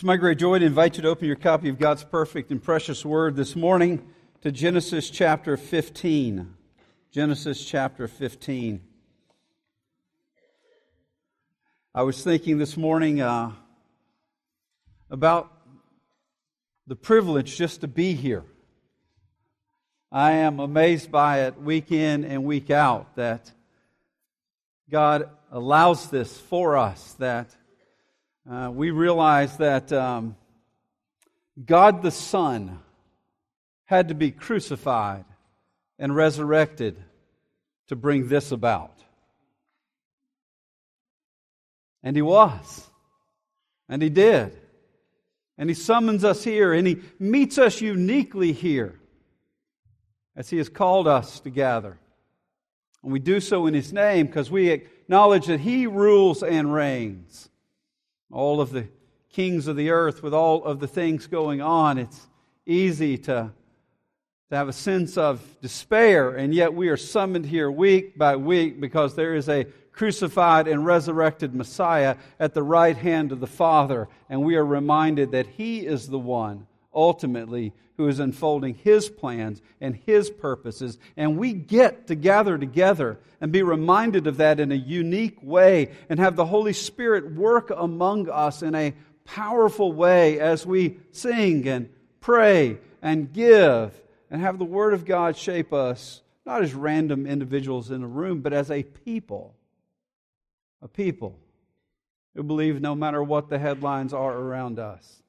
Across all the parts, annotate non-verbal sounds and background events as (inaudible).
It's my great joy to invite you to open your copy of God's perfect and precious word this morning to Genesis chapter 15. Genesis chapter 15. I was thinking this morning uh, about the privilege just to be here. I am amazed by it week in and week out that God allows this for us, that uh, we realize that um, God the Son had to be crucified and resurrected to bring this about. And He was. And He did. And He summons us here, and He meets us uniquely here as He has called us to gather. And we do so in His name because we acknowledge that He rules and reigns all of the kings of the earth, with all of the things going on, it's easy to, to have a sense of despair, and yet we are summoned here week by week because there is a crucified and resurrected Messiah at the right hand of the Father, and we are reminded that He is the one ultimately who is unfolding His plans and His purposes. And we get to gather together and be reminded of that in a unique way and have the Holy Spirit work among us in a powerful way as we sing and pray and give and have the Word of God shape us, not as random individuals in a room, but as a people. A people who believe no matter what the headlines are around us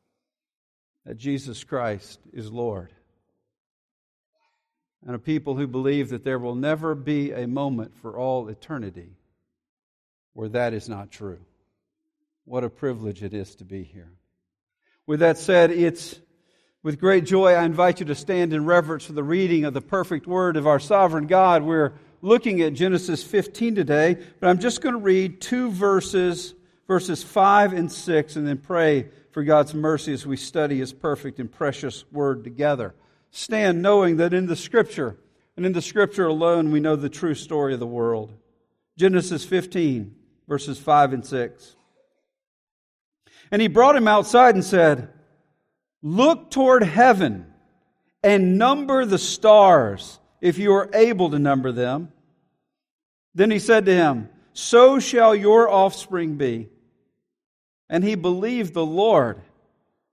that Jesus Christ is Lord. And a people who believe that there will never be a moment for all eternity where that is not true. What a privilege it is to be here. With that said, it's with great joy I invite you to stand in reverence for the reading of the perfect word of our sovereign God. We're looking at Genesis 15 today, but I'm just going to read two verses, verses 5 and 6, and then pray for God's mercy as we study His perfect and precious Word together. Stand knowing that in the Scripture, and in the Scripture alone, we know the true story of the world. Genesis 15, verses 5 and 6. And he brought him outside and said, Look toward heaven and number the stars, if you are able to number them. Then he said to him, So shall your offspring be. And he believed the Lord,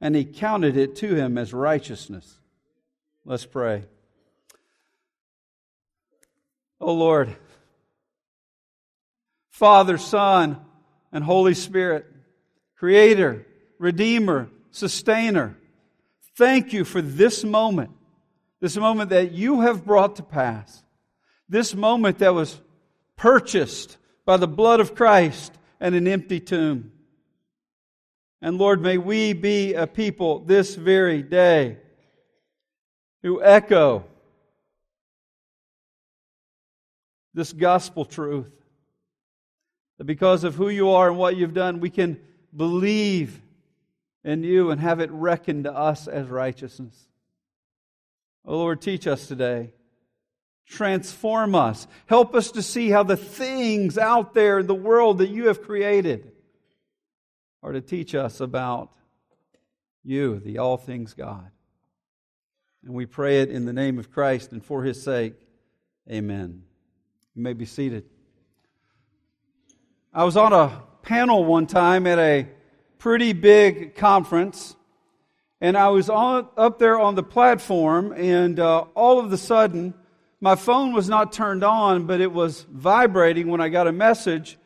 and he counted it to him as righteousness. Let's pray. Oh Lord, Father, Son, and Holy Spirit, Creator, Redeemer, Sustainer, thank you for this moment, this moment that you have brought to pass, this moment that was purchased by the blood of Christ and an empty tomb. And Lord, may we be a people this very day who echo this gospel truth. That because of who you are and what you've done, we can believe in you and have it reckoned to us as righteousness. Oh Lord, teach us today. Transform us. Help us to see how the things out there in the world that you have created are to teach us about you, the all things God. And we pray it in the name of Christ and for his sake. Amen. You may be seated. I was on a panel one time at a pretty big conference, and I was on, up there on the platform, and uh, all of a sudden, my phone was not turned on, but it was vibrating when I got a message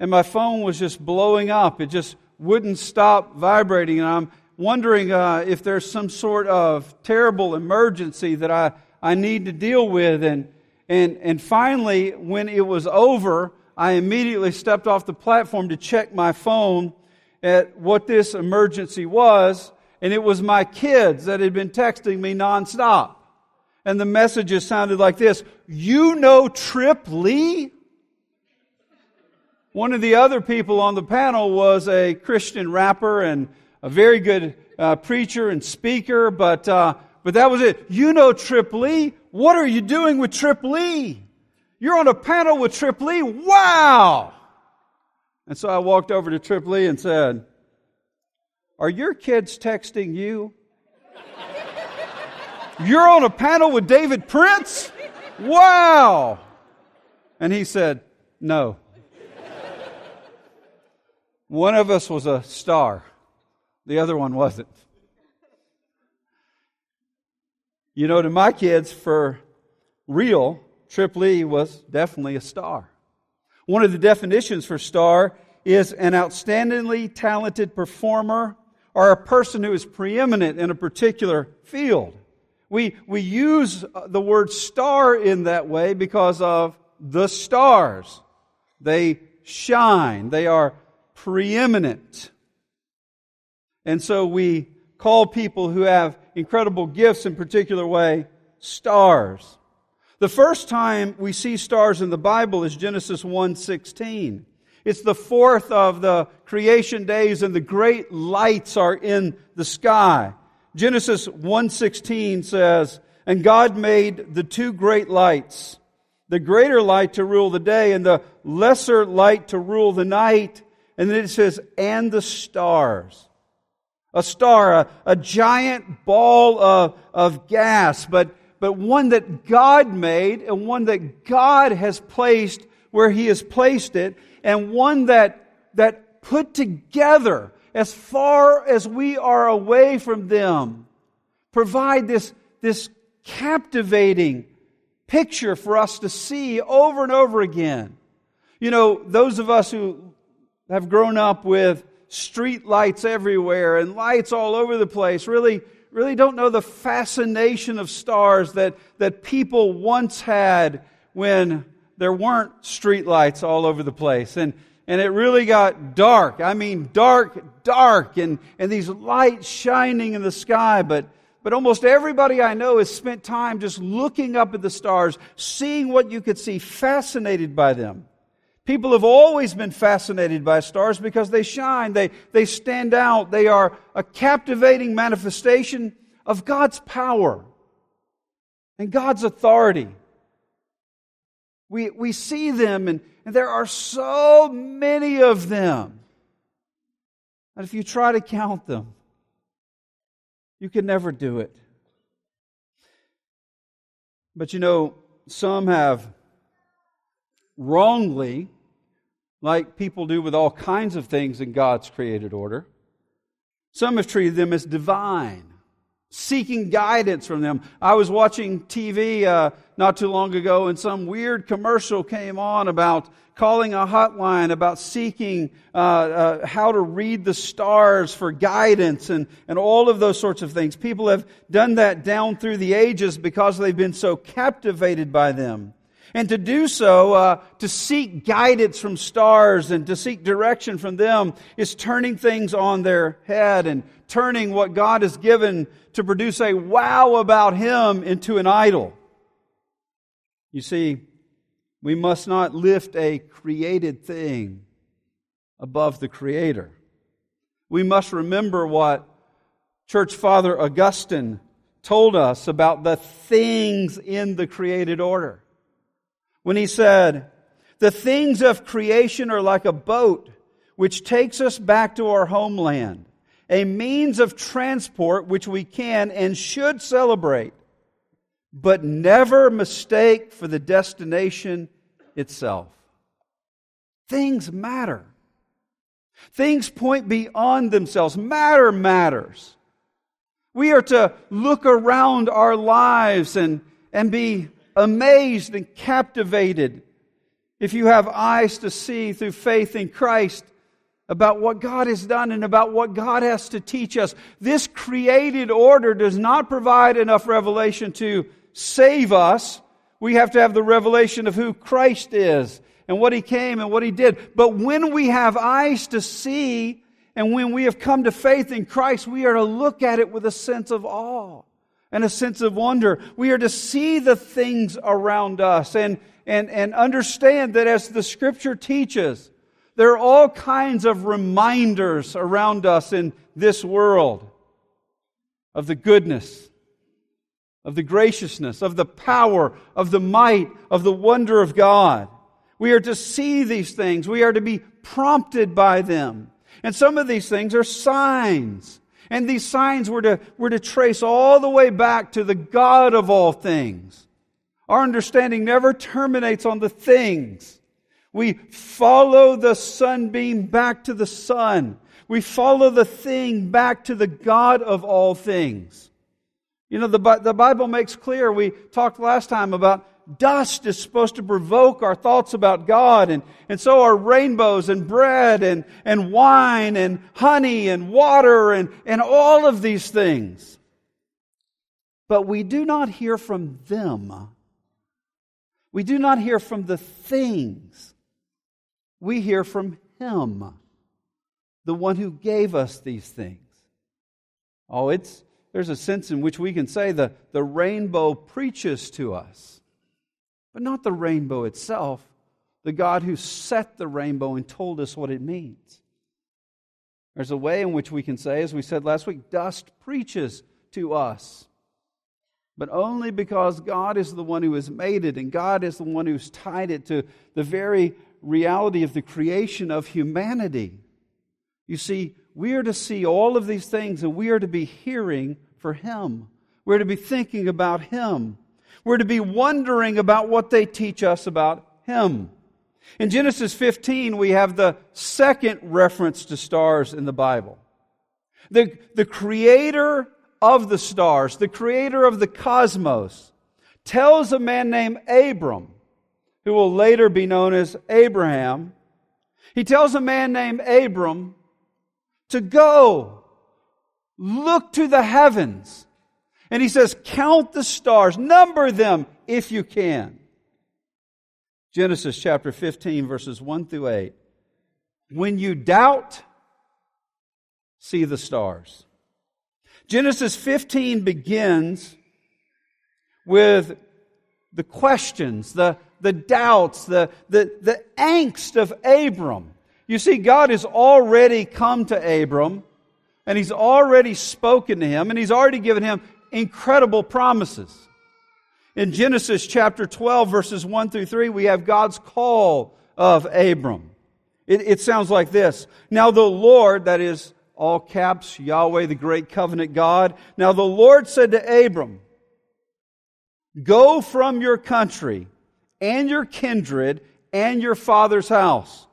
and my phone was just blowing up. It just wouldn't stop vibrating. And I'm wondering uh, if there's some sort of terrible emergency that I, I need to deal with. And, and, and finally, when it was over, I immediately stepped off the platform to check my phone at what this emergency was. And it was my kids that had been texting me nonstop. And the messages sounded like this You know Trip Lee? One of the other people on the panel was a Christian rapper and a very good uh, preacher and speaker, but, uh, but that was it. You know Trip Lee. What are you doing with Trip Lee? You're on a panel with Trip Lee. Wow! And so I walked over to Trip Lee and said, Are your kids texting you? You're on a panel with David Prince? Wow! And he said, No. One of us was a star, the other one wasn't. You know, to my kids, for real, Trip Lee was definitely a star. One of the definitions for star is an outstandingly talented performer or a person who is preeminent in a particular field. We, we use uh, the word star in that way because of the stars. They shine. They are preeminent. And so we call people who have incredible gifts in particular way stars. The first time we see stars in the Bible is Genesis 1:16. It's the fourth of the creation days and the great lights are in the sky. Genesis 1:16 says, "And God made the two great lights, the greater light to rule the day and the lesser light to rule the night." And then it says, "And the stars." A star, a, a giant ball of, of gas, but but one that God made and one that God has placed where He has placed it, and one that, that put together as far as we are away from them, provide this, this captivating picture for us to see over and over again. You know, those of us who have grown up with street lights everywhere and lights all over the place really really don't know the fascination of stars that, that people once had when there weren't street lights all over the place. And, and it really got dark. I mean, dark, dark, and, and these lights shining in the sky. But, but almost everybody I know has spent time just looking up at the stars, seeing what you could see, fascinated by them. People have always been fascinated by stars because they shine, they, they stand out, they are a captivating manifestation of God's power and God's authority. We, we see them, and, and there are so many of them. And if you try to count them, you can never do it. But you know, some have wrongly, like people do with all kinds of things in God's created order, some have treated them as divine, seeking guidance from them. I was watching TV uh, not too long ago, and some weird commercial came on about calling a hotline, about seeking uh, uh, how to read the stars for guidance, and, and all of those sorts of things. People have done that down through the ages because they've been so captivated by them. And to do so, uh, to seek guidance from stars and to seek direction from them, is turning things on their head and turning what God has given to produce a wow about Him into an idol. You see, we must not lift a created thing above the Creator. We must remember what Church Father Augustine told us about the things in the created order when he said, The things of creation are like a boat which takes us back to our homeland, a means of transport which we can and should celebrate, but never mistake for the destination itself. Things matter. Things point beyond themselves. Matter matters. We are to look around our lives and, and be amazed and captivated if you have eyes to see through faith in Christ about what God has done and about what God has to teach us. This created order does not provide enough revelation to save us. We have to have the revelation of who Christ is and what He came and what He did. But when we have eyes to see and when we have come to faith in Christ, we are to look at it with a sense of awe and a sense of wonder. We are to see the things around us and, and, and understand that as the scripture teaches, there are all kinds of reminders around us in this world of the goodness, of the graciousness, of the power, of the might, of the wonder of God. We are to see these things. We are to be prompted by them. And some of these things are signs. And these signs were to, were to trace all the way back to the God of all things. Our understanding never terminates on the things. We follow the sunbeam back to the sun. We follow the thing back to the God of all things. You know, the, the Bible makes clear, we talked last time about dust is supposed to provoke our thoughts about God, and, and so are rainbows and bread and, and wine and honey and water and, and all of these things. But we do not hear from them. We do not hear from the things. We hear from Him, the one who gave us these things. Oh, it's, there's a sense in which we can say the, the rainbow preaches to us but not the rainbow itself, the God who set the rainbow and told us what it means. There's a way in which we can say, as we said last week, dust preaches to us. But only because God is the one who has made it and God is the one who's tied it to the very reality of the creation of humanity. You see, we are to see all of these things and we are to be hearing for Him. We're to be thinking about Him. We're to be wondering about what they teach us about Him. In Genesis 15, we have the second reference to stars in the Bible. The, the creator of the stars, the creator of the cosmos, tells a man named Abram, who will later be known as Abraham, he tells a man named Abram to go, look to the heavens, and he says, Count the stars, number them if you can. Genesis chapter 15, verses 1 through 8. When you doubt, see the stars. Genesis 15 begins with the questions, the, the doubts, the, the, the angst of Abram. You see, God has already come to Abram, and He's already spoken to him, and He's already given him incredible promises. In Genesis chapter 12, verses 1 through 3, we have God's call of Abram. It, it, sounds like this Now the Lord, that is all caps, Yahweh, the great covenant God. Now the Lord said to Abram, Go from your country and your kindred and your father's house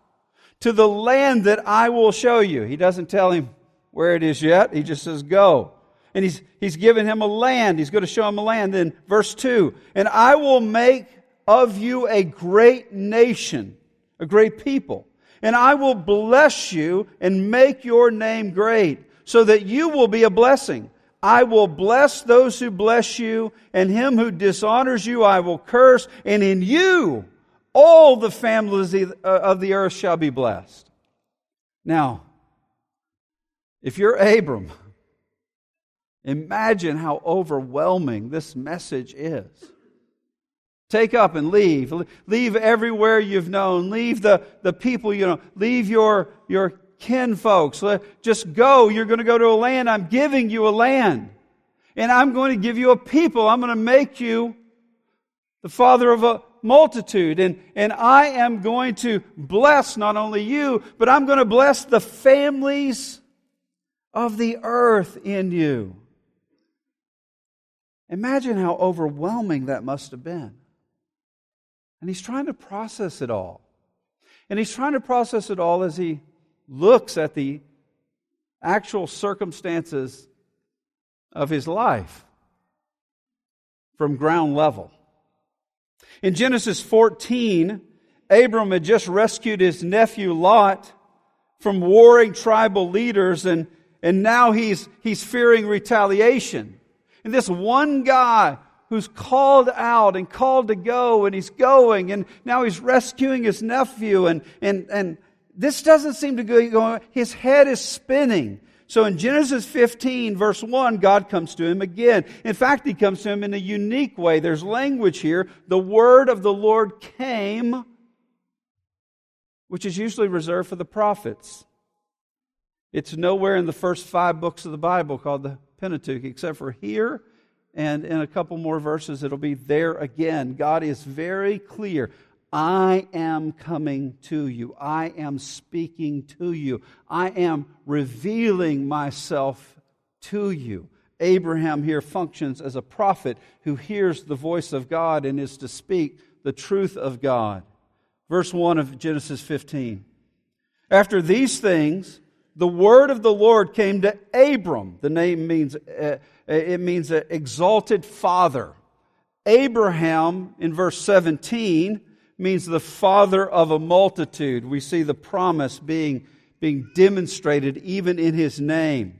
to the land that I will show you. He doesn't tell him where it is yet. He just says, Go and he's, he's given him a land. He's going to show him a land. Then, verse 2 And I will make of you a great nation, a great people. And I will bless you and make your name great, so that you will be a blessing. I will bless those who bless you, and him who dishonors you I will curse, and in you all the families of the uh, earth shall be blessed. Now, if you're Abram, Imagine how overwhelming this message is. Take up and leave. Leave everywhere you've known. Leave the, the people you know. Leave your, your kin folks. Just go. You're going to go to a land. I'm giving you a land. And I'm going to give you a people. I'm going to make you the father of a multitude. And, and I am going to bless not only you, but I'm going to bless the families of the earth in you. Imagine how overwhelming that must have been. And he's trying to process it all. And he's trying to process it all as he looks at the actual circumstances of his life from ground level. In Genesis 14, Abram had just rescued his nephew Lot from warring tribal leaders, and, and now he's, he's fearing retaliation. And this one guy who's called out and called to go, and he's going, and now he's rescuing his nephew, and, and, and this doesn't seem to go, his head is spinning. So in Genesis 15, verse 1, God comes to him again. In fact, he comes to him in a unique way. There's language here. The word of the Lord came, which is usually reserved for the prophets. It's nowhere in the first five books of the Bible called the Pentateuch, except for here and in a couple more verses, it'll be there again. God is very clear. I am coming to you. I am speaking to you. I am revealing myself to you. Abraham here functions as a prophet who hears the voice of God and is to speak the truth of God. Verse 1 of Genesis 15. After these things, the word of the Lord came to Abram. The name means, uh, it means exalted father. Abraham, in verse 17, means the father of a multitude. We see the promise being, being demonstrated even in his name.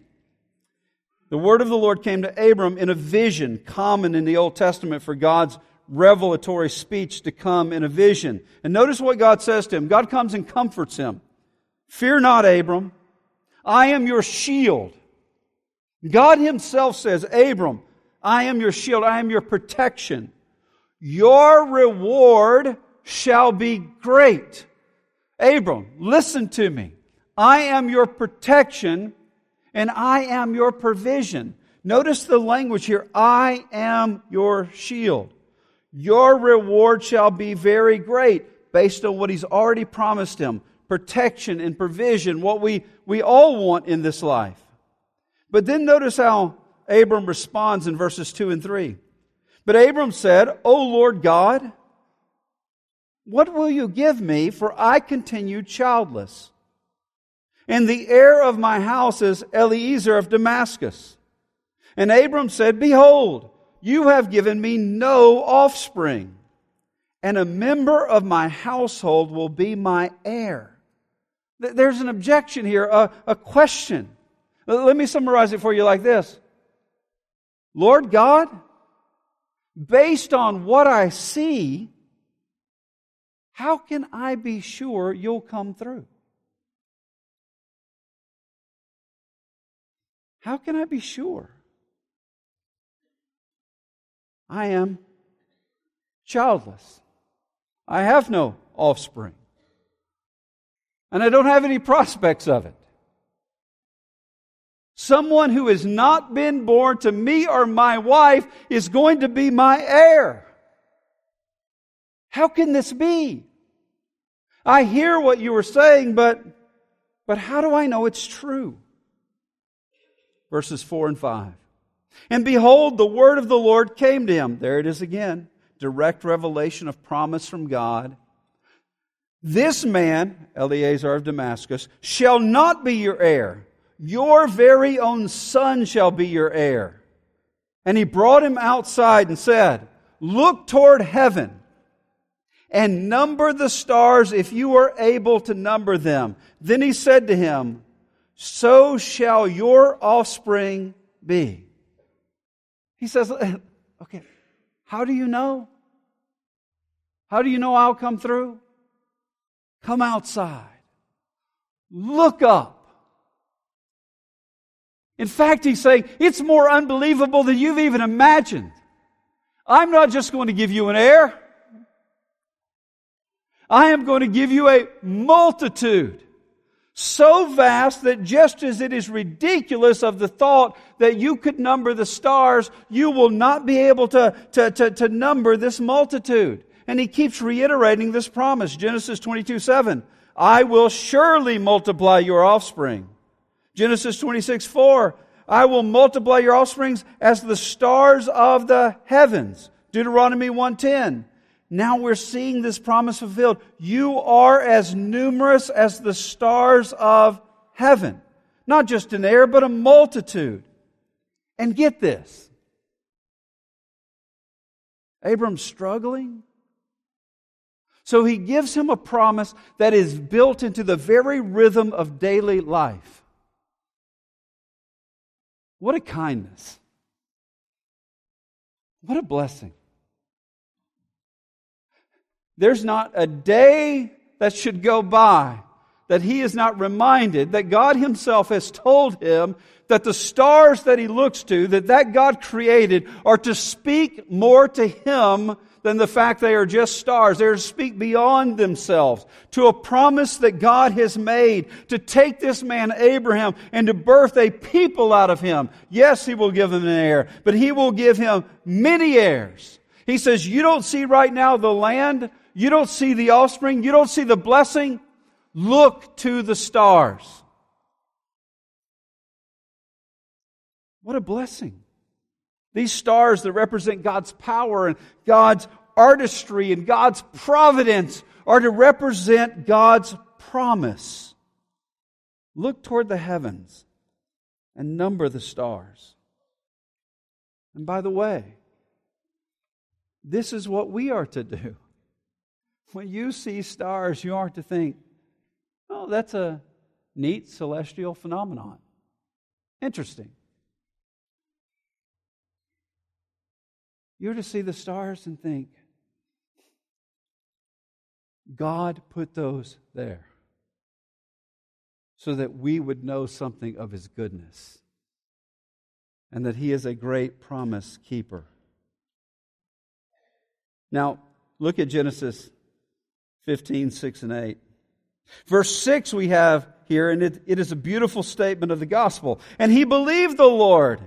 The word of the Lord came to Abram in a vision, common in the Old Testament for God's revelatory speech to come in a vision. And notice what God says to him. God comes and comforts him. Fear not, Abram. I am your shield. God himself says, Abram, I am your shield. I am your protection. Your reward shall be great. Abram, listen to me. I am your protection and I am your provision. Notice the language here. I am your shield. Your reward shall be very great based on what he's already promised him protection and provision, what we, we all want in this life. But then notice how Abram responds in verses 2 and 3. But Abram said, O Lord God, what will you give me? For I continue childless. And the heir of my house is Eliezer of Damascus. And Abram said, Behold, you have given me no offspring, and a member of my household will be my heir. There's an objection here, a, a question. Let me summarize it for you like this Lord God, based on what I see, how can I be sure you'll come through? How can I be sure? I am childless. I have no offspring. And I don't have any prospects of it. Someone who has not been born to me or my wife is going to be my heir. How can this be? I hear what you were saying, but, but how do I know it's true? Verses 4 and 5. And behold, the word of the Lord came to him. There it is again. Direct revelation of promise from God. This man, Eliezer of Damascus, shall not be your heir. Your very own son shall be your heir. And he brought him outside and said, Look toward heaven and number the stars if you are able to number them. Then he said to him, So shall your offspring be. He says, Okay, how do you know? How do you know I'll come through? Come outside. Look up. In fact, he's saying, it's more unbelievable than you've even imagined. I'm not just going to give you an heir. I am going to give you a multitude. So vast that just as it is ridiculous of the thought that you could number the stars, you will not be able to, to, to, to number this multitude. And he keeps reiterating this promise. Genesis 22, 7. I will surely multiply your offspring. Genesis 26, 4. I will multiply your offsprings as the stars of the heavens. Deuteronomy 110. Now we're seeing this promise fulfilled. You are as numerous as the stars of heaven. Not just an heir, but a multitude. And get this. Abram's struggling. So he gives him a promise that is built into the very rhythm of daily life. What a kindness. What a blessing. There's not a day that should go by that he is not reminded that God himself has told him that the stars that he looks to, that that God created, are to speak more to him than the fact they are just stars. They're to speak beyond themselves to a promise that God has made to take this man Abraham and to birth a people out of him. Yes, he will give him an heir, but he will give him many heirs. He says, you don't see right now the land You don't see the offspring. You don't see the blessing. Look to the stars. What a blessing. These stars that represent God's power and God's artistry and God's providence are to represent God's promise. Look toward the heavens and number the stars. And by the way, this is what we are to do. (laughs) When you see stars, you aren't to think, oh, that's a neat celestial phenomenon. Interesting. You're to see the stars and think, God put those there so that we would know something of His goodness and that He is a great promise keeper. Now, look at Genesis 15, 6 and 8. Verse 6 we have here, and it, it is a beautiful statement of the gospel. And he believed the Lord,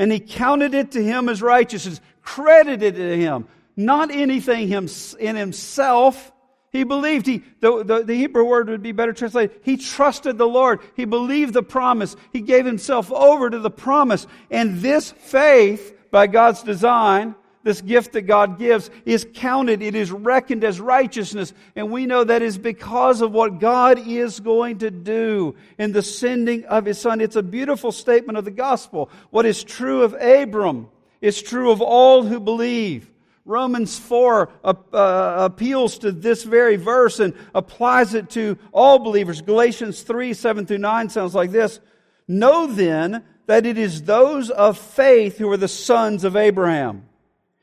and he counted it to him as righteousness, credited it to him, not anything in himself. He believed. He, the, the, the, Hebrew word would be better translated. He trusted the Lord. He believed the promise. He gave himself over to the promise. And this faith, by God's design, this gift that God gives is counted, it is reckoned as righteousness. And we know that is because of what God is going to do in the sending of His Son. It's a beautiful statement of the gospel. What is true of Abram is true of all who believe. Romans 4 uh, uh, appeals to this very verse and applies it to all believers. Galatians 3 7 through 9 sounds like this Know then that it is those of faith who are the sons of Abraham.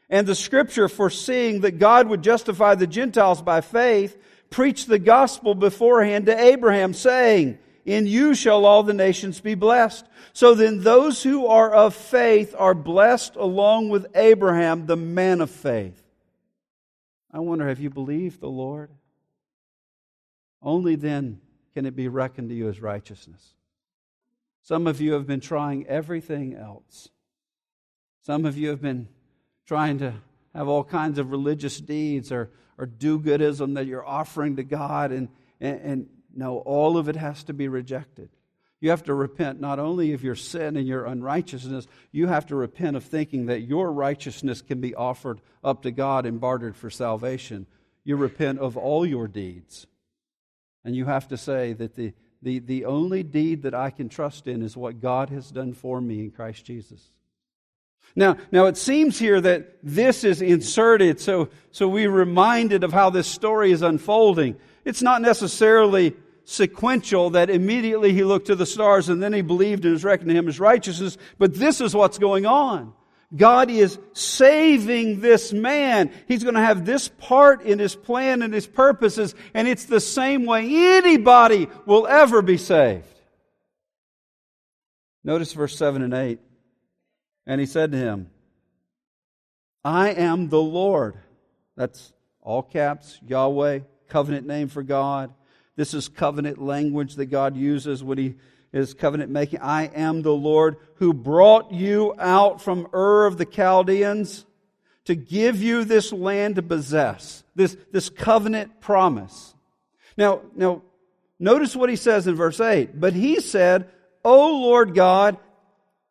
And the scripture, foreseeing that God would justify the Gentiles by faith, preached the gospel beforehand to Abraham, saying, In you shall all the nations be blessed. So then those who are of faith are blessed along with Abraham, the man of faith. I wonder, have you believed the Lord? Only then can it be reckoned to you as righteousness. Some of you have been trying everything else. Some of you have been trying to have all kinds of religious deeds or, or do goodism that you're offering to God. And, and, and no, all of it has to be rejected. You have to repent not only of your sin and your unrighteousness, you have to repent of thinking that your righteousness can be offered up to God and bartered for salvation. You repent of all your deeds. And you have to say that the, the, the only deed that I can trust in is what God has done for me in Christ Jesus. Now, now it seems here that this is inserted so, so we're reminded of how this story is unfolding. It's not necessarily sequential that immediately he looked to the stars and then he believed and was reckoned to him as righteousness, but this is what's going on. God is saving this man. He's going to have this part in his plan and his purposes, and it's the same way anybody will ever be saved. Notice verse 7 and 8. And he said to him, I am the Lord. That's all caps, Yahweh, covenant name for God. This is covenant language that God uses when he is covenant making. I am the Lord who brought you out from Ur of the Chaldeans to give you this land to possess. This, this covenant promise. Now, now, notice what he says in verse 8. But he said, O Lord God,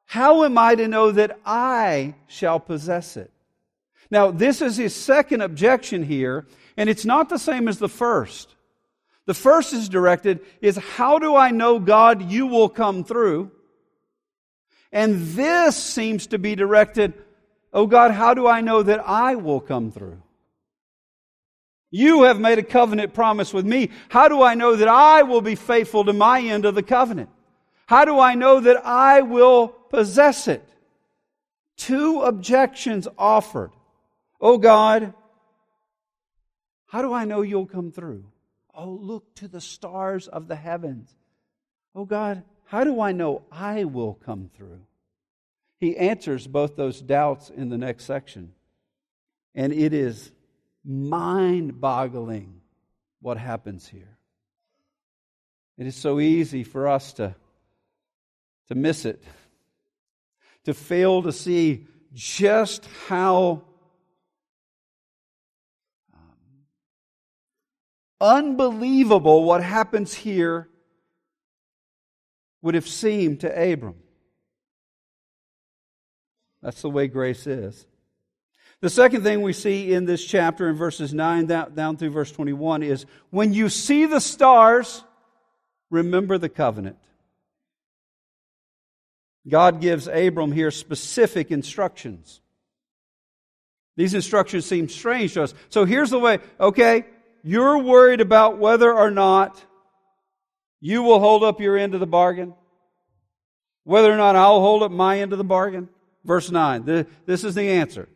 how am I to know that I shall possess it? Now, this is his second objection here, and it's not the same as the first. The first is directed is how do I know God you will come through? And this seems to be directed, oh God, how do I know that I will come through? You have made a covenant promise with me. How do I know that I will be faithful to my end of the covenant? How do I know that I will possess it? Two objections offered. Oh God, how do I know you'll come through? Oh, look to the stars of the heavens. Oh God, how do I know I will come through? He answers both those doubts in the next section. And it is mind boggling what happens here. It is so easy for us to to miss it, to fail to see just how uh, unbelievable what happens here would have seemed to Abram. That's the way grace is. The second thing we see in this chapter in verses 9 down, down through verse 21 is when you see the stars, remember the covenant. God gives Abram here specific instructions. These instructions seem strange to us. So here's the way, okay, you're worried about whether or not you will hold up your end of the bargain, whether or not I'll hold up my end of the bargain. Verse 9, this is the answer.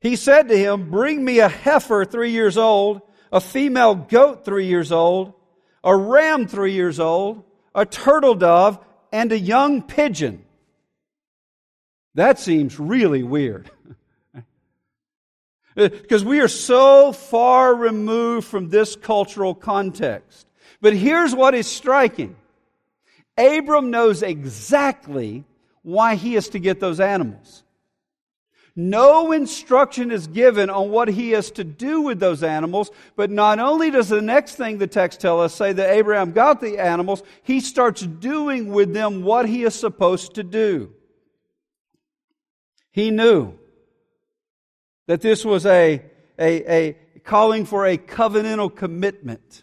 He said to him, Bring me a heifer three years old, a female goat three years old, a ram three years old, a turtle dove, and a young pigeon. That seems really weird. (laughs) Because we are so far removed from this cultural context. But here's what is striking Abram knows exactly why he is to get those animals. No instruction is given on what he is to do with those animals, but not only does the next thing the text tell us say that Abraham got the animals, he starts doing with them what he is supposed to do. He knew that this was a, a, a calling for a covenantal commitment.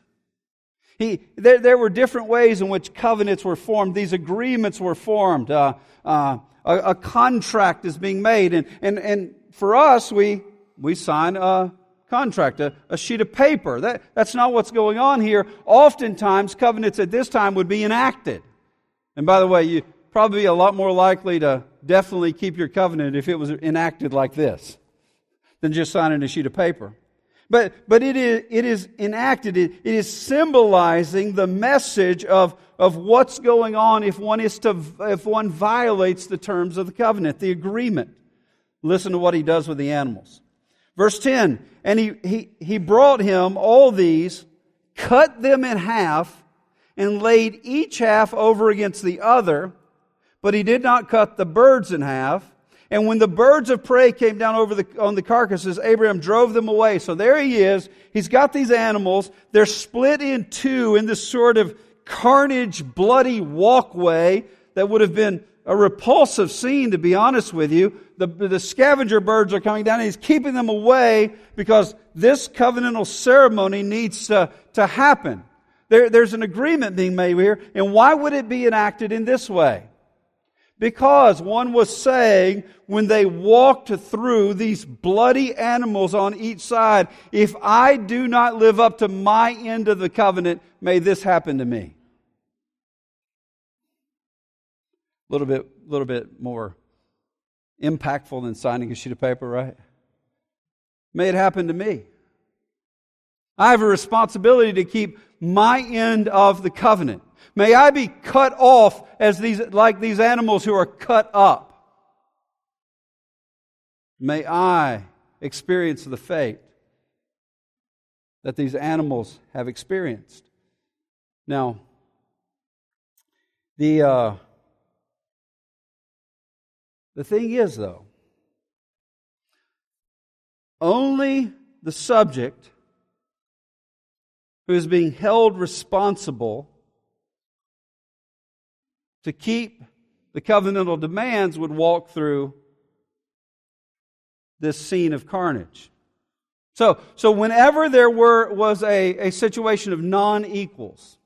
He, there, there were different ways in which covenants were formed. These agreements were formed. Uh, uh, a, a, contract is being made. And, and, and for us, we, we sign a contract, a, a sheet of paper. That, that's not what's going on here. Oftentimes, covenants at this time would be enacted. And by the way, you'd probably be a lot more likely to definitely keep your covenant if it was enacted like this than just signing a sheet of paper. But, but it, is, it is enacted, it, it is symbolizing the message of, of what's going on if one, is to, if one violates the terms of the covenant, the agreement. Listen to what he does with the animals. Verse 10 And he, he, he brought him all these, cut them in half, and laid each half over against the other, but he did not cut the birds in half. And when the birds of prey came down over the, on the carcasses, Abraham drove them away. So there he is. He's got these animals. They're split in two in this sort of carnage, bloody walkway that would have been a repulsive scene, to be honest with you. The, the scavenger birds are coming down and he's keeping them away because this covenantal ceremony needs to, to happen. There, there's an agreement being made here. And why would it be enacted in this way? Because one was saying when they walked through these bloody animals on each side, if I do not live up to my end of the covenant, may this happen to me. A little bit, little bit more impactful than signing a sheet of paper, right? May it happen to me. I have a responsibility to keep my end of the covenant. May I be cut off as these, like these animals who are cut up. May I experience the fate that these animals have experienced. Now, the, uh, the thing is, though, only the subject who is being held responsible to keep the covenantal demands would walk through this scene of carnage. So, so whenever there were, was a, a situation of non equals,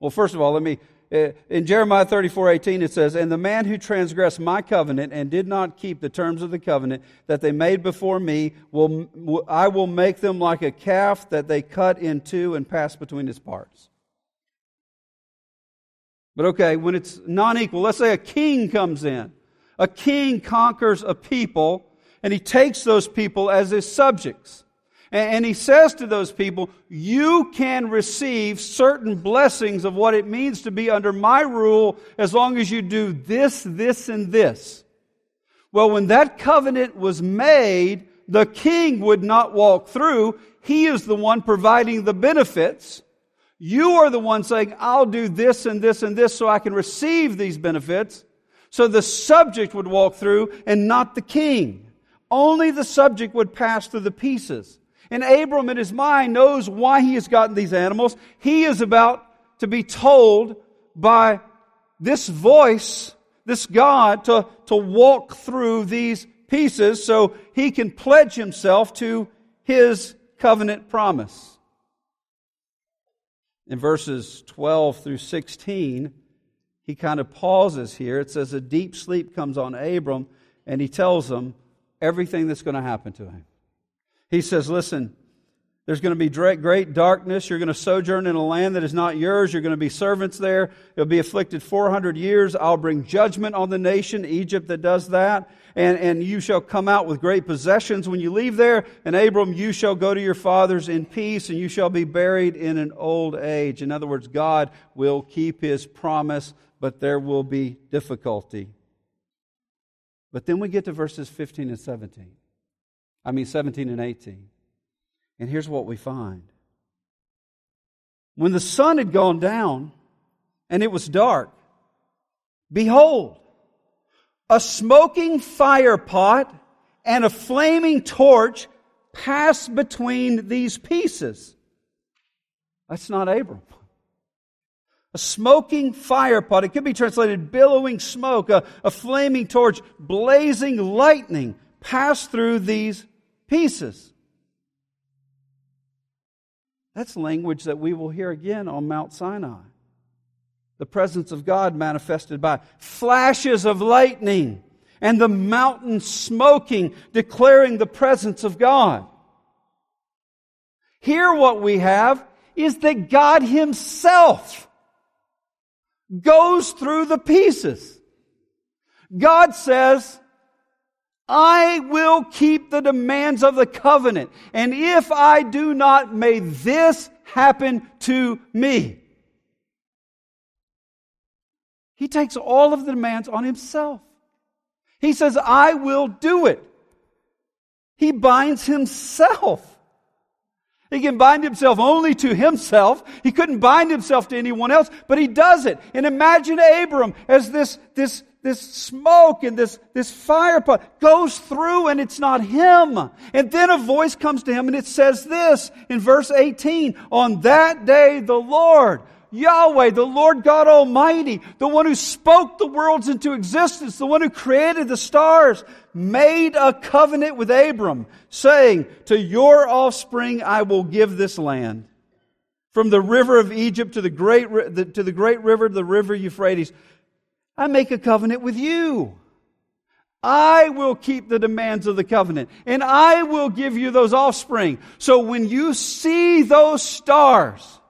well, first of all, let me, uh, in Jeremiah 34 18, it says, And the man who transgressed my covenant and did not keep the terms of the covenant that they made before me, will, I will make them like a calf that they cut in two and pass between its parts. But okay, when it's non equal, let's say a king comes in. A king conquers a people, and he takes those people as his subjects. And he says to those people, You can receive certain blessings of what it means to be under my rule as long as you do this, this, and this. Well, when that covenant was made, the king would not walk through. He is the one providing the benefits. You are the one saying, I'll do this and this and this so I can receive these benefits. So the subject would walk through and not the king. Only the subject would pass through the pieces. And Abram in his mind knows why he has gotten these animals. He is about to be told by this voice, this God, to, to walk through these pieces so he can pledge himself to his covenant promise. In verses 12 through 16, he kind of pauses here. It says, A deep sleep comes on Abram, and he tells him everything that's going to happen to him. He says, Listen, there's going to be great darkness. You're going to sojourn in a land that is not yours. You're going to be servants there. You'll be afflicted 400 years. I'll bring judgment on the nation, Egypt, that does that. And, and you shall come out with great possessions when you leave there. And Abram, you shall go to your fathers in peace, and you shall be buried in an old age. In other words, God will keep his promise, but there will be difficulty. But then we get to verses 15 and 17. I mean, 17 and 18. And here's what we find. When the sun had gone down and it was dark, behold, a smoking fire pot and a flaming torch passed between these pieces. That's not Abram. A smoking fire pot. It could be translated billowing smoke, a, a flaming torch, blazing lightning passed through these pieces. That's language that we will hear again on Mount Sinai. The presence of God manifested by flashes of lightning and the mountain smoking, declaring the presence of God. Here, what we have is that God Himself goes through the pieces. God says, I will keep the demands of the covenant. And if I do not, may this happen to me. He takes all of the demands on himself. He says, I will do it. He binds himself. He can bind himself only to himself. He couldn't bind himself to anyone else, but he does it. And imagine Abram as this, this this smoke and this, this fire pot goes through and it's not him. And then a voice comes to him and it says this in verse 18, on that day the Lord, Yahweh, the Lord God Almighty, the one who spoke the worlds into existence, the one who created the stars, made a covenant with Abram, saying, to your offspring I will give this land. From the river of Egypt to the great, to the great river, the river Euphrates, I make a covenant with you. I will keep the demands of the covenant and I will give you those offspring. So when you see those stars,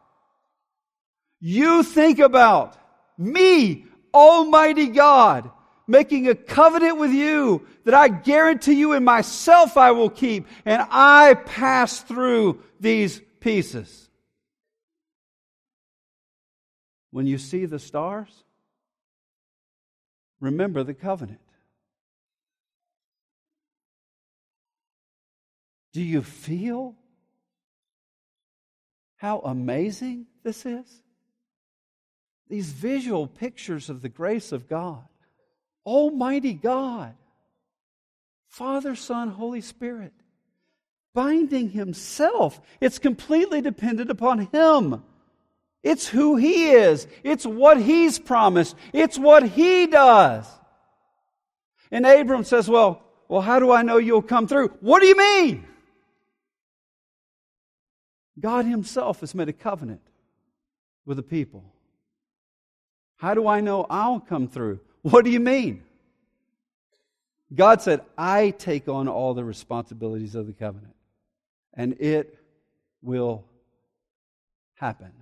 you think about me, Almighty God, making a covenant with you that I guarantee you in myself I will keep and I pass through these pieces. When you see the stars, Remember the covenant. Do you feel how amazing this is? These visual pictures of the grace of God. Almighty God, Father, Son, Holy Spirit, binding Himself. It's completely dependent upon Him. It's who He is. It's what He's promised. It's what He does. And Abram says, Well, well, how do I know you'll come through? What do you mean? God Himself has made a covenant with the people. How do I know I'll come through? What do you mean? God said, I take on all the responsibilities of the covenant, and it will happen.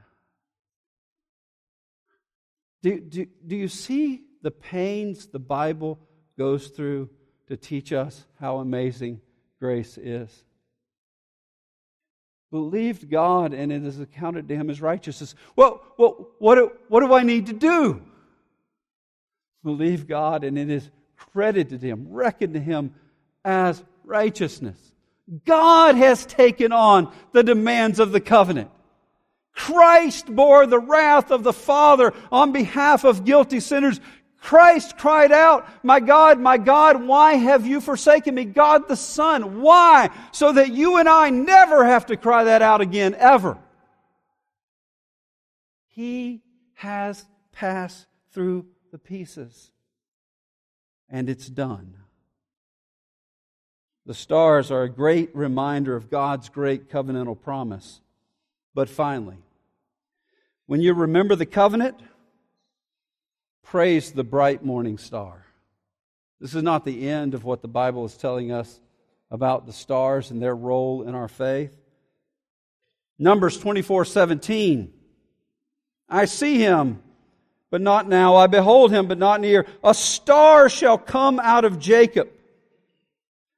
Do, do, do you see the pains the Bible goes through to teach us how amazing grace is? Believed God and it is accounted to him as righteousness. Well, well what, do, what do I need to do? Believe God and it is credited to him, reckoned to him as righteousness. God has taken on the demands of the covenant. Christ bore the wrath of the Father on behalf of guilty sinners. Christ cried out, My God, my God, why have you forsaken me? God the Son. Why? So that you and I never have to cry that out again, ever. He has passed through the pieces, and it's done. The stars are a great reminder of God's great covenantal promise. But finally, when you remember the covenant, praise the bright morning star. This is not the end of what the Bible is telling us about the stars and their role in our faith. Numbers 24 17. I see him, but not now. I behold him, but not near. A star shall come out of Jacob,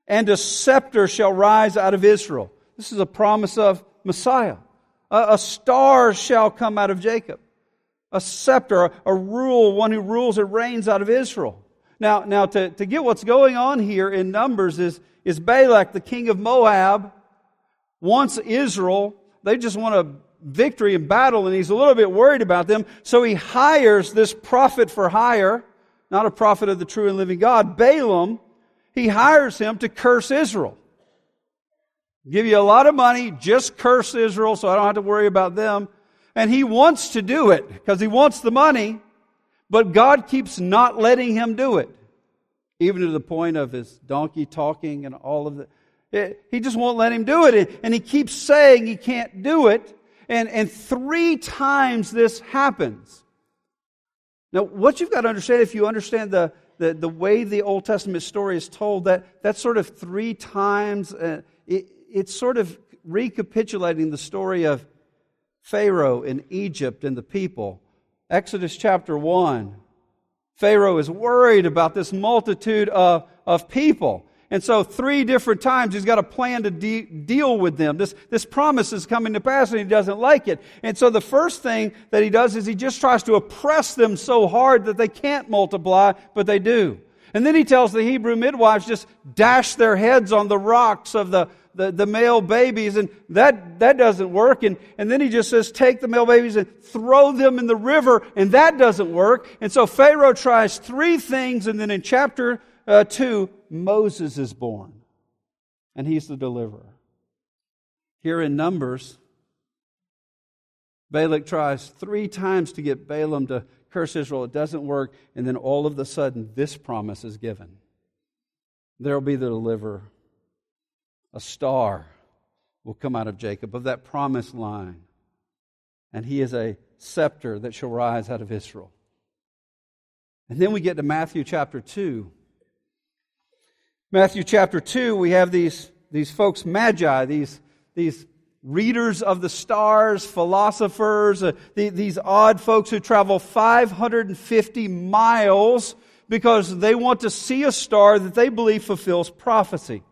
and a scepter shall rise out of Israel. This is a promise of Messiah. A, a star shall come out of Jacob. A scepter, a, a rule, one who rules and reigns out of Israel. Now, now to, to get what's going on here in Numbers is, is Balak, the king of Moab, wants Israel. They just want a victory in battle, and he's a little bit worried about them. So he hires this prophet for hire, not a prophet of the true and living God, Balaam. He hires him to curse Israel give you a lot of money, just curse Israel so I don't have to worry about them. And he wants to do it because he wants the money, but God keeps not letting him do it. Even to the point of his donkey talking and all of that. He just won't let him do it. And he keeps saying he can't do it. And, and three times this happens. Now, what you've got to understand, if you understand the, the, the way the Old Testament story is told, that, that sort of three times, uh, it, it's sort of recapitulating the story of Pharaoh in Egypt and the people. Exodus chapter 1. Pharaoh is worried about this multitude of, of people. And so, three different times, he's got a plan to de- deal with them. This, this promise is coming to pass, and he doesn't like it. And so, the first thing that he does is he just tries to oppress them so hard that they can't multiply, but they do. And then he tells the Hebrew midwives just dash their heads on the rocks of the, the, the male babies, and that, that doesn't work. And, and then he just says, take the male babies and throw them in the river, and that doesn't work. And so Pharaoh tries three things, and then in chapter uh, 2, Moses is born, and he's the deliverer. Here in Numbers, Balak tries three times to get Balaam to curse Israel. It doesn't work. And then all of a sudden, this promise is given there will be the deliverer a star will come out of Jacob, of that promised line. And he is a scepter that shall rise out of Israel. And then we get to Matthew chapter 2. Matthew chapter 2, we have these, these folks, magi, these, these readers of the stars, philosophers, uh, the, these odd folks who travel 550 miles because they want to see a star that they believe fulfills prophecy.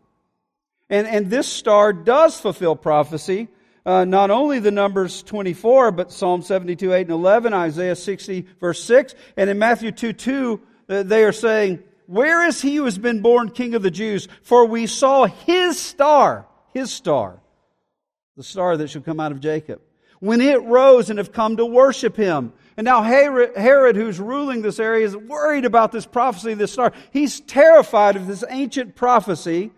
And, and this star does fulfill prophecy. Uh, not only the Numbers 24, but Psalm 72, 8, and 11, Isaiah 60, verse 6. And in Matthew 2, 2, uh, they are saying, Where is he who has been born King of the Jews? For we saw his star, his star, the star that should come out of Jacob, when it rose and have come to worship him. And now Herod, Herod, who's ruling this area, is worried about this prophecy, this star. He's terrified of this ancient prophecy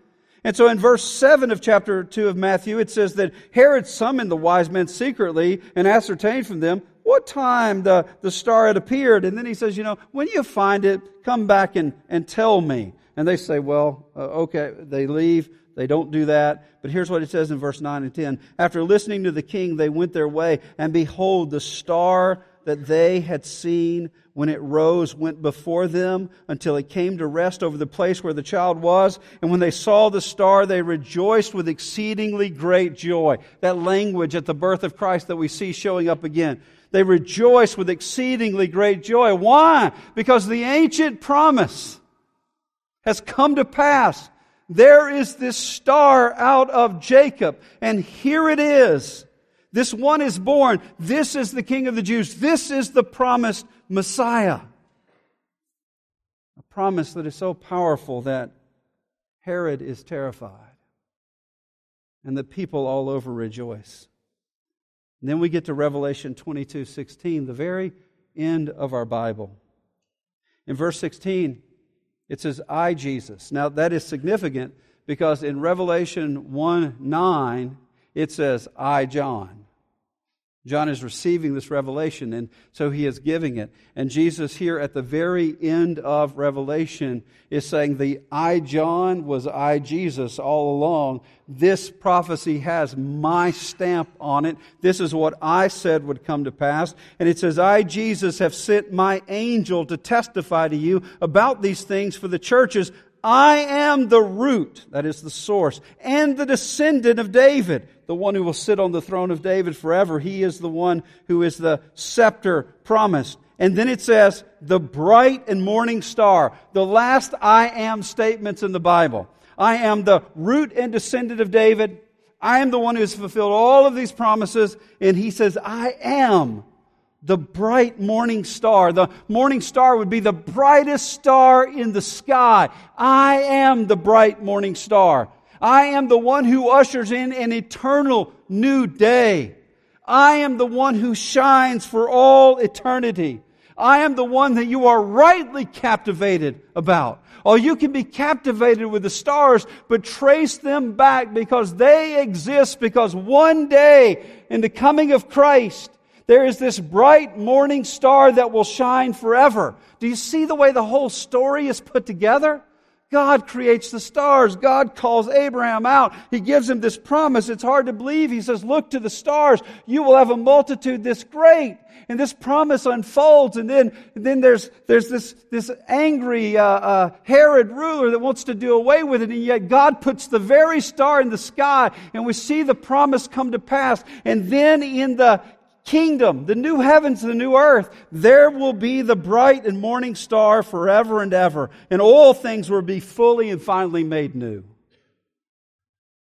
and so in verse 7 of chapter 2 of Matthew, it says that Herod summoned the wise men secretly and ascertained from them what time the, the star had appeared. And then he says, you know, when you find it, come back and, and tell me. And they say, well, uh, okay. They leave. They don't do that. But here's what it says in verse 9 and 10. After listening to the king, they went their way, and behold, the star that they had seen when it rose went before them until it came to rest over the place where the child was. And when they saw the star, they rejoiced with exceedingly great joy. That language at the birth of Christ that we see showing up again. They rejoiced with exceedingly great joy. Why? Because the ancient promise has come to pass. There is this star out of Jacob, and here it is this one is born. This is the King of the Jews. This is the promised Messiah. A promise that is so powerful that Herod is terrified. And the people all over rejoice. And then we get to Revelation 22 16, the very end of our Bible. In verse 16, it says, I, Jesus. Now, that is significant because in Revelation 1 9, it says, I, John. John is receiving this revelation, and so he is giving it. And Jesus, here at the very end of Revelation, is saying, The I, John, was I, Jesus, all along. This prophecy has my stamp on it. This is what I said would come to pass. And it says, I, Jesus, have sent my angel to testify to you about these things for the churches. I am the root, that is the source, and the descendant of David, the one who will sit on the throne of David forever. He is the one who is the scepter promised. And then it says, the bright and morning star, the last I am statements in the Bible. I am the root and descendant of David. I am the one who has fulfilled all of these promises. And he says, I am the bright morning star. The morning star would be the brightest star in the sky. I am the bright morning star. I am the one who ushers in an eternal new day. I am the one who shines for all eternity. I am the one that you are rightly captivated about. Oh, you can be captivated with the stars, but trace them back because they exist because one day in the coming of Christ, there is this bright morning star that will shine forever. Do you see the way the whole story is put together? God creates the stars. God calls Abraham out. He gives him this promise. It's hard to believe. He says, look to the stars. You will have a multitude this great. And this promise unfolds. And then, and then there's, there's this, this angry, uh, uh, Herod ruler that wants to do away with it. And yet God puts the very star in the sky and we see the promise come to pass. And then in the, kingdom, the new heavens, the new earth, there will be the bright and morning star forever and ever, and all things will be fully and finally made new.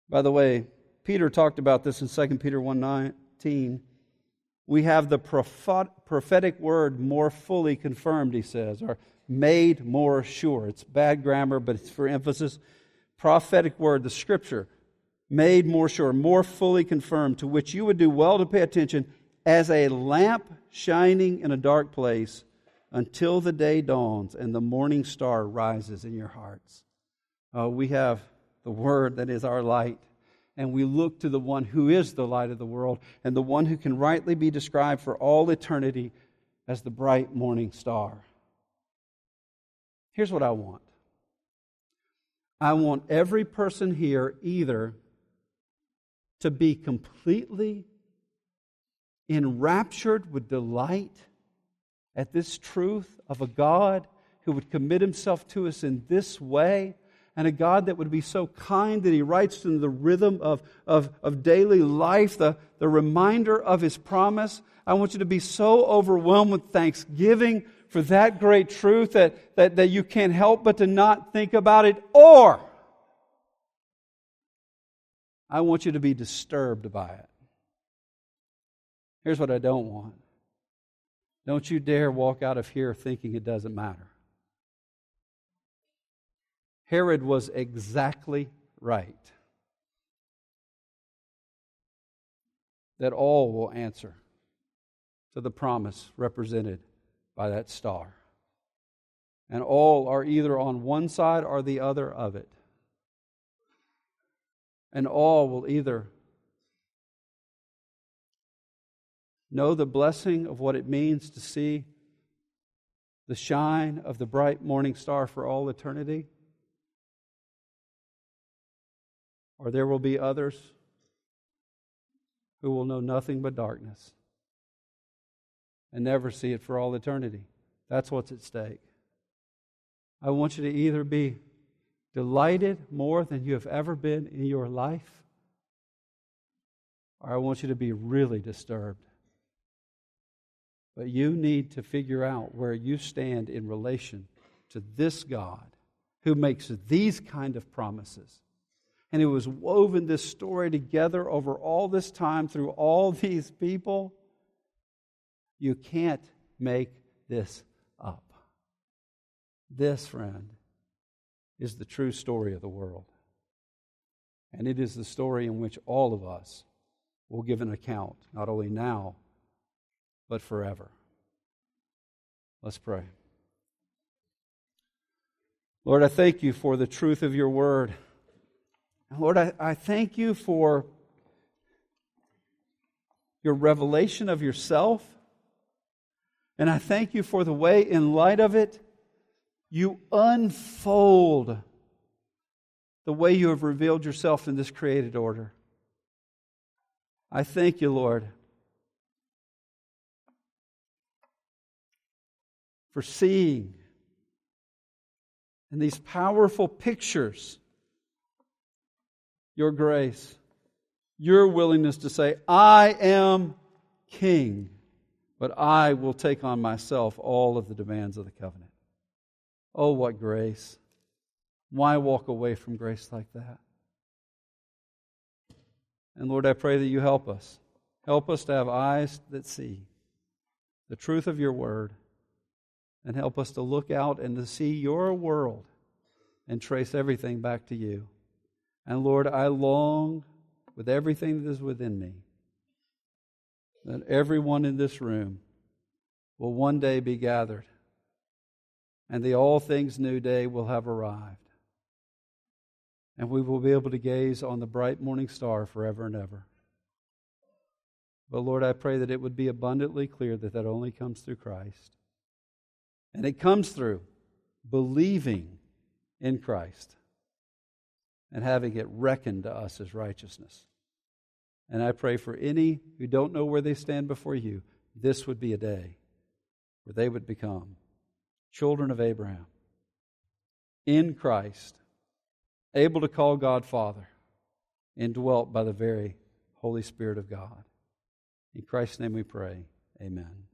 By the way, Peter talked about this in 2 Peter 1:19. We have the prophetic word more fully confirmed, he says, or made more sure. It's bad grammar, but it's for emphasis. Prophetic word, the scripture, made more sure, more fully confirmed, to which you would do well to pay attention as a lamp shining in a dark place until the day dawns and the morning star rises in your hearts. Uh, we have the Word that is our light, and we look to the one who is the light of the world and the one who can rightly be described for all eternity as the bright morning star. Here's what I want I want every person here either to be completely enraptured with delight at this truth of a God who would commit himself to us in this way, and a God that would be so kind that he writes in the rhythm of, of, of daily life, the, the reminder of his promise. I want you to be so overwhelmed with thanksgiving for that great truth that, that, that you can't help but to not think about it. Or, I want you to be disturbed by it. Here's what I don't want. Don't you dare walk out of here thinking it doesn't matter. Herod was exactly right. That all will answer to the promise represented by that star. And all are either on one side or the other of it. And all will either know the blessing of what it means to see the shine of the bright morning star for all eternity? Or there will be others who will know nothing but darkness and never see it for all eternity. That's what's at stake. I want you to either be delighted more than you have ever been in your life, or I want you to be really disturbed but you need to figure out where you stand in relation to this God who makes these kind of promises. And who has woven this story together over all this time through all (laughs) these people. You can't make this up. This, friend, is the true story of the world. And it is the story in which all of us will give an account, not only now, but forever. Let's pray. Lord, I thank you for the truth of your word. Lord, I, I thank you for your revelation of yourself. And I thank you for the way, in light of it, you unfold the way you have revealed yourself in this created order. I thank you, Lord, for seeing in these powerful pictures your grace, your willingness to say, I am king, but I will take on myself all of the demands of the covenant. Oh, what grace. Why walk away from grace like that? And Lord, I pray that you help us. Help us to have eyes that see the truth of your word and help us to look out and to see your world and trace everything back to you. And Lord, I long with everything that is within me that everyone in this room will one day be gathered and the all things new day will have arrived. And we will be able to gaze on the bright morning star forever and ever. But Lord, I pray that it would be abundantly clear that that only comes through Christ. And it comes through believing in Christ and having it reckoned to us as righteousness. And I pray for any who don't know where they stand before you, this would be a day where they would become children of Abraham in Christ, able to call God Father, indwelt by the very Holy Spirit of God. In Christ's name we pray. Amen.